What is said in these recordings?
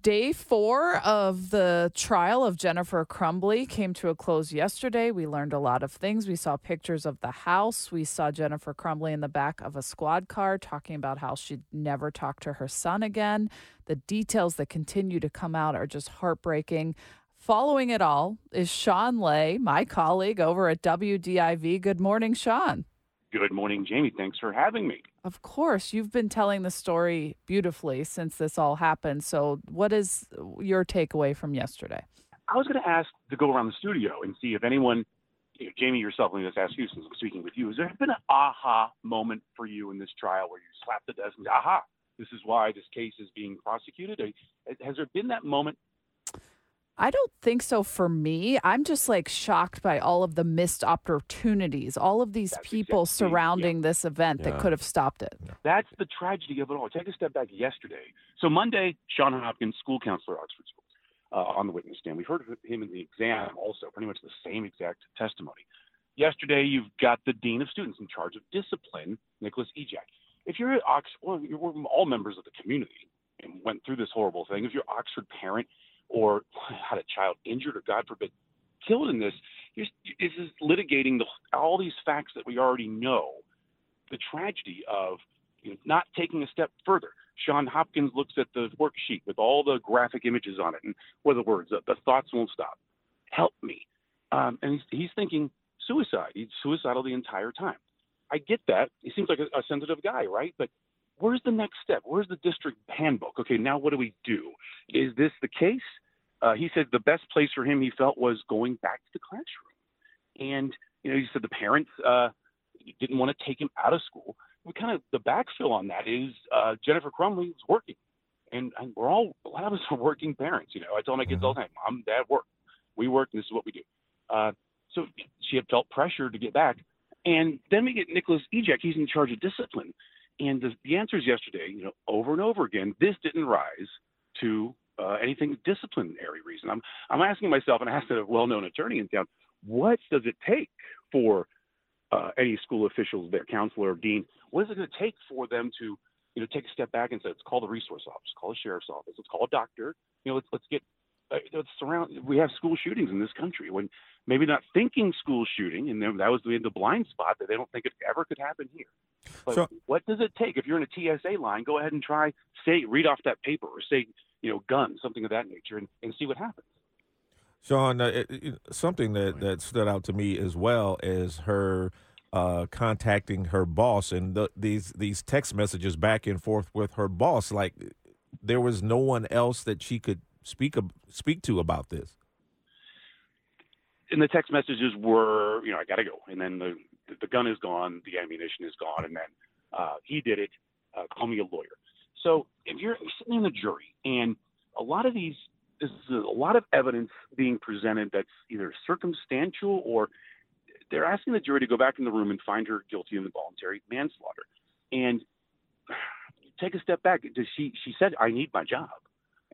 Day four of the trial of Jennifer Crumbley came to a close yesterday. We learned a lot of things. We saw pictures of the house. We saw Jennifer Crumbley in the back of a squad car talking about how she'd never talk to her son again. The details that continue to come out are just heartbreaking. Following it all is Shawn Ley, my colleague over at WDIV. Good morning, Shawn. Good morning, Jamie. Thanks for having me. Of course, you've been telling the story beautifully since this all happened. So, what is your takeaway from yesterday? I was going to ask to go around the studio and see if anyone, you know, Jamie yourself, let me just ask you since I'm speaking with you, has there been an aha moment for you in this trial where you slapped the desk and said, aha, this is why this case is being prosecuted? Has there been that moment I don't think so for me. I'm just like shocked by all of the missed opportunities, all of these That's people exactly- surrounding this event Yeah. that could have stopped it. That's the tragedy of it all. Take a step back yesterday. So Monday, Shawn Hopkins, school counselor, Oxford Schools, uh, on the witness stand. We heard of him in the exam also, pretty much the same exact testimony. Yesterday, you've got the dean of students in charge of discipline, Nicholas Ejak. If you're at Oxford, well, you're we're all members of the community and went through this horrible thing. If you're an Oxford parent or had a child injured or God forbid killed in this, is litigating the, all these facts that we already know. The tragedy of you know, not taking a step further. Shawn Hopkins looks at the worksheet with all the graphic images on it, and what are the words? The, the thoughts won't stop. Help me. Um, and he's, he's thinking suicide. He's suicidal the entire time. I get that. He seems like a, a sensitive guy, right? But where's the next step? Where's the district handbook? Okay, now what do we do? Is this the case? Uh, he said the best place for him he felt was going back to the classroom. And, you know, he said the parents uh, didn't want to take him out of school. We kind of, the backfill on that is uh, Jennifer Crumbley was working. And, and we're all, a lot of us are working parents. You know, I tell my kids all the time, mom, dad work. We work, and this is what we do. Uh, so she had felt pressure to get back. And then we get Nicholas Ejak. He's in charge of discipline. And the, the answers yesterday, you know, over and over again, this didn't rise to anything disciplinary reason. I'm I'm asking myself, and I asked a well-known attorney in town, what does it take for uh, any school officials, their counselor or dean, what is it going to take for them to, you know, take a step back and say, let's call the resource office, call the sheriff's office, let's call a doctor, you know, let's let's get uh, let's surround. We have school shootings in this country when maybe not thinking school shooting, and then that was the, the blind spot that they don't think it ever could happen here. But So- what does it take if you're in a TSA line? Go ahead and try say read off that paper or say you know gun something of that nature and, and see what happens. Shawn, uh, it, it- something that, that stood out to me as well is her uh, contacting her boss and the, these these text messages back and forth with her boss. Like there was no one else that she could speak speak to about this. And the text messages were you know I got to go, and then the the gun is gone, the ammunition is gone, and then uh, he did it. Uh, call me a lawyer. So if you're sitting in the jury and a lot of these this is a lot of evidence being presented that's either circumstantial or they're asking the jury to go back in the room and find her guilty of involuntary manslaughter. And take a step back. Does she she said I need my job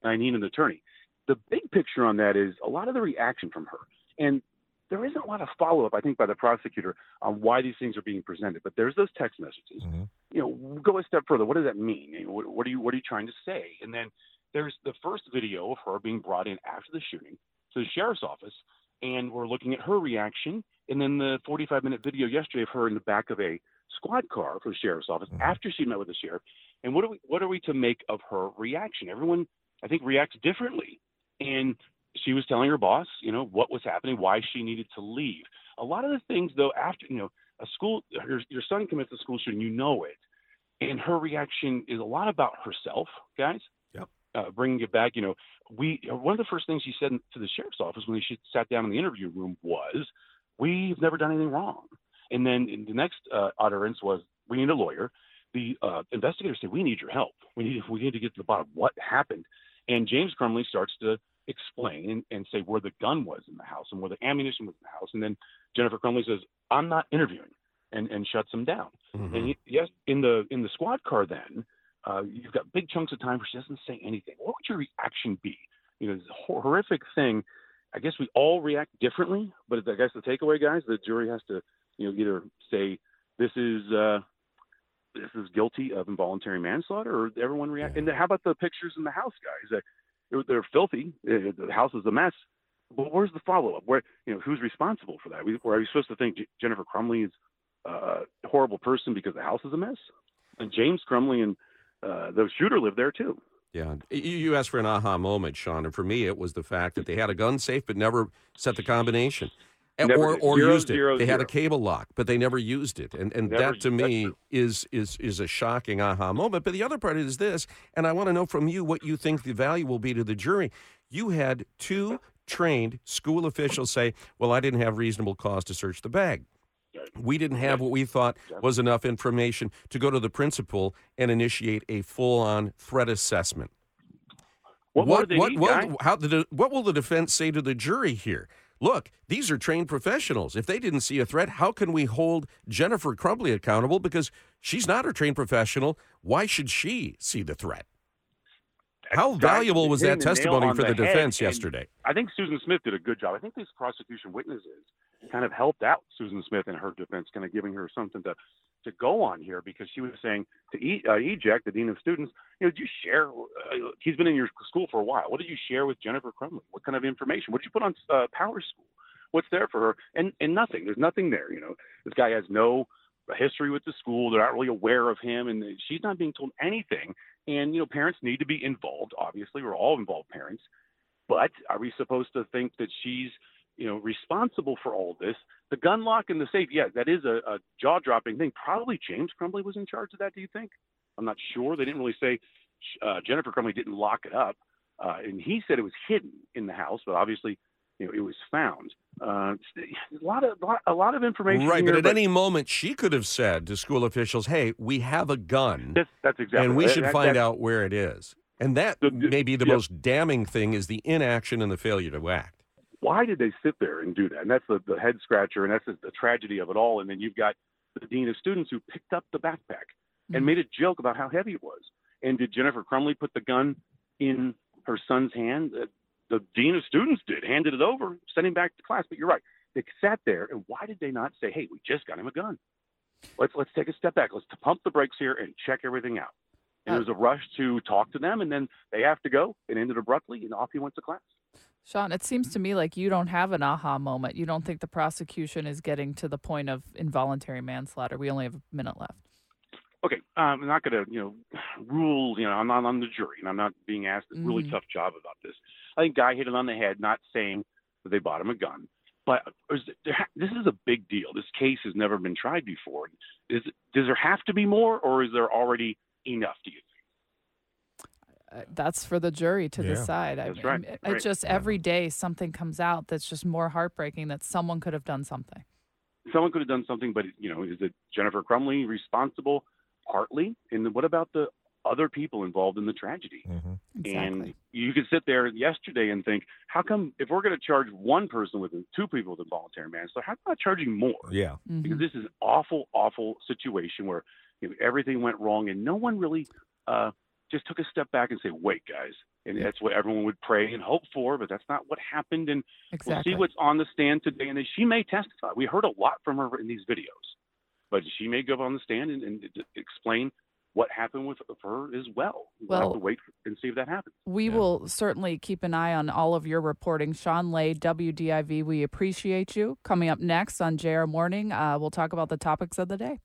I need an attorney. The big picture on that is a lot of the reaction from her. And there isn't a lot of follow up, I think, by the prosecutor on why these things are being presented. But there's those text messages. Mhm. You know, go a step further. What does that mean? What, what are you What are you trying to say? And then there's the first video of her being brought in after the shooting to the sheriff's office, and we're looking at her reaction. And then the 45 minute video yesterday of her in the back of a squad car for the sheriff's office Mhm. after she met with the sheriff. And what are we What are we to make of her reaction? Everyone, I think, reacts differently. And she was telling her boss, you know, what was happening, why she needed to leave. A lot of the things, though, after you know, a school, your, your son commits a school shooting, you know it, and her reaction is a lot about herself, guys. Yep. Uh, bringing it back, you know, we one of the first things she said to the sheriff's office when she sat down in the interview room was, "We've never done anything wrong." And then in the next uh, utterance was, "We need a lawyer." The uh, investigators say, "We need your help. We need we need to get to the bottom of what happened." And James Crumbley starts to explain and, and say where the gun was in the house and where the ammunition was in the house. And then Jennifer Crumbley says, "I'm not interviewing," and, and shuts him down. Mm-hmm. And he, yes, in the in the squad car, then uh, you've got big chunks of time where she doesn't say anything. What would your reaction be? You know, this horrific thing. I guess we all react differently, but I guess the takeaway, guys, the jury has to, you know, either say this is uh, this is guilty of involuntary manslaughter, or everyone react. Yeah. And how about the pictures in the house, guys? They're filthy. Uh, the house is a mess. But where's the follow up? Where you know who's responsible for that? Are we supposed to think Jennifer Crumbley is uh, a horrible person because the house is a mess? And James Crumbley and uh, the shooter live there too. Yeah, you asked for an aha moment, Sean, and for me, it was the fact that they had a gun safe but never set the combination, never or or zero, used it. Zero, they zero. had a cable lock, but they never used it, and and Never that to me is is is a shocking aha moment. But the other part is this, and I want to know from you what you think the value will be to the jury. You had two trained school officials say, "Well, I didn't have reasonable cause to search the bag." We didn't have what we thought was enough information to go to the principal and initiate a full-on threat assessment. What, do what, need, what, how the, what will the defense say to the jury here? Look, these are trained professionals. If they didn't see a threat, how can we hold Jennifer Crumbley accountable? Because she's not a trained professional. Why should she see the threat? How valuable was that testimony for the, the defense yesterday? I think Susan Smith did a good job. I think these prosecution witnesses kind of helped out Susan Smith in her defense, kind of giving her something to to go on here because she was saying to e, uh, Ejak the dean of students. You know, did you share? Uh, he's been in your school for a while. What did you share with Jennifer Crumbley? What kind of information? What did you put on uh, PowerSchool? What's there for her? And and nothing. There's nothing there. You know, this guy has no history with the school. They're not really aware of him, and she's not being told anything. And you know, parents need to be involved. Obviously, we're all involved parents. But are we supposed to think that she's, you know, responsible for all this? The gun lock in the safe, yeah, that is a, a jaw-dropping thing. Probably James Crumbley was in charge of that. Do you think? I'm not sure. They didn't really say uh, Jennifer Crumbley didn't lock it up, uh, and he said it was hidden in the house, but obviously, you know, it was found. Uh, a lot of a lot of information. Right, here, but at any moment she could have said to school officials, "Hey, we have a gun, that's, that's exactly, and we that- should that- find out where it is." And that The- the- may be the yeah. most damning thing is the inaction and the failure to act. Why did they sit there and do that? And that's the, the head scratcher, and that's the, the tragedy of it all. And then you've got the dean of students who picked up the backpack and Mhm. made a joke about how heavy it was. And did Jennifer Crumbley put the gun in her son's hand? Uh, the dean of students did, handed it over, sent him back to class. But you're right, they sat there, and why did they not say, "Hey, we just got him a gun. Let's let's take a step back. Let's pump the brakes here and check everything out." And Uh, there was a rush to talk to them, and then they have to go. It ended abruptly, and off he went to class. Shawn, it seems to me like you don't have an aha moment. You don't think the prosecution is getting to the point of involuntary manslaughter. We only have a minute left. okay, um, I'm not going to, you know, rule, you know, I'm not on the jury and I'm not being asked a really Mhm. tough job about this. I think Guy hit it on the head, not saying that they bought him a gun. But is there, ha- this is a big deal. This case has never been tried before. Is, does there have to be more or is there already enough, do you think? Uh, that's for the jury to Yeah. decide. I, That's right. I- It Right. just every day something comes out that's just more heartbreaking that someone could have done something. Someone could have done something, but, you know, is it Jennifer Crumbley responsible partly? And then what about the other people involved in the tragedy? hmm Exactly. And you could sit there yesterday and think, how come if we're going to charge one person with two people with involuntary manslaughter, how about charging more? Yeah. Mhm. Because this is an awful, awful situation where you know, everything went wrong and no one really uh, just took a step back and say, wait, guys. And that's what everyone would pray and hope for, but that's not what happened. And Exactly. we'll see what's on the stand today. And then she may testify. We heard a lot from her in these videos, but she may go on the stand and, and explain what happened with her as well. We'll, Well- have to wait and see if that happens. We Yeah. will certainly keep an eye on all of your reporting. Shawn Ley, WDIV, we appreciate you. Coming up next on JR Morning, uh, we'll talk about the topics of the day.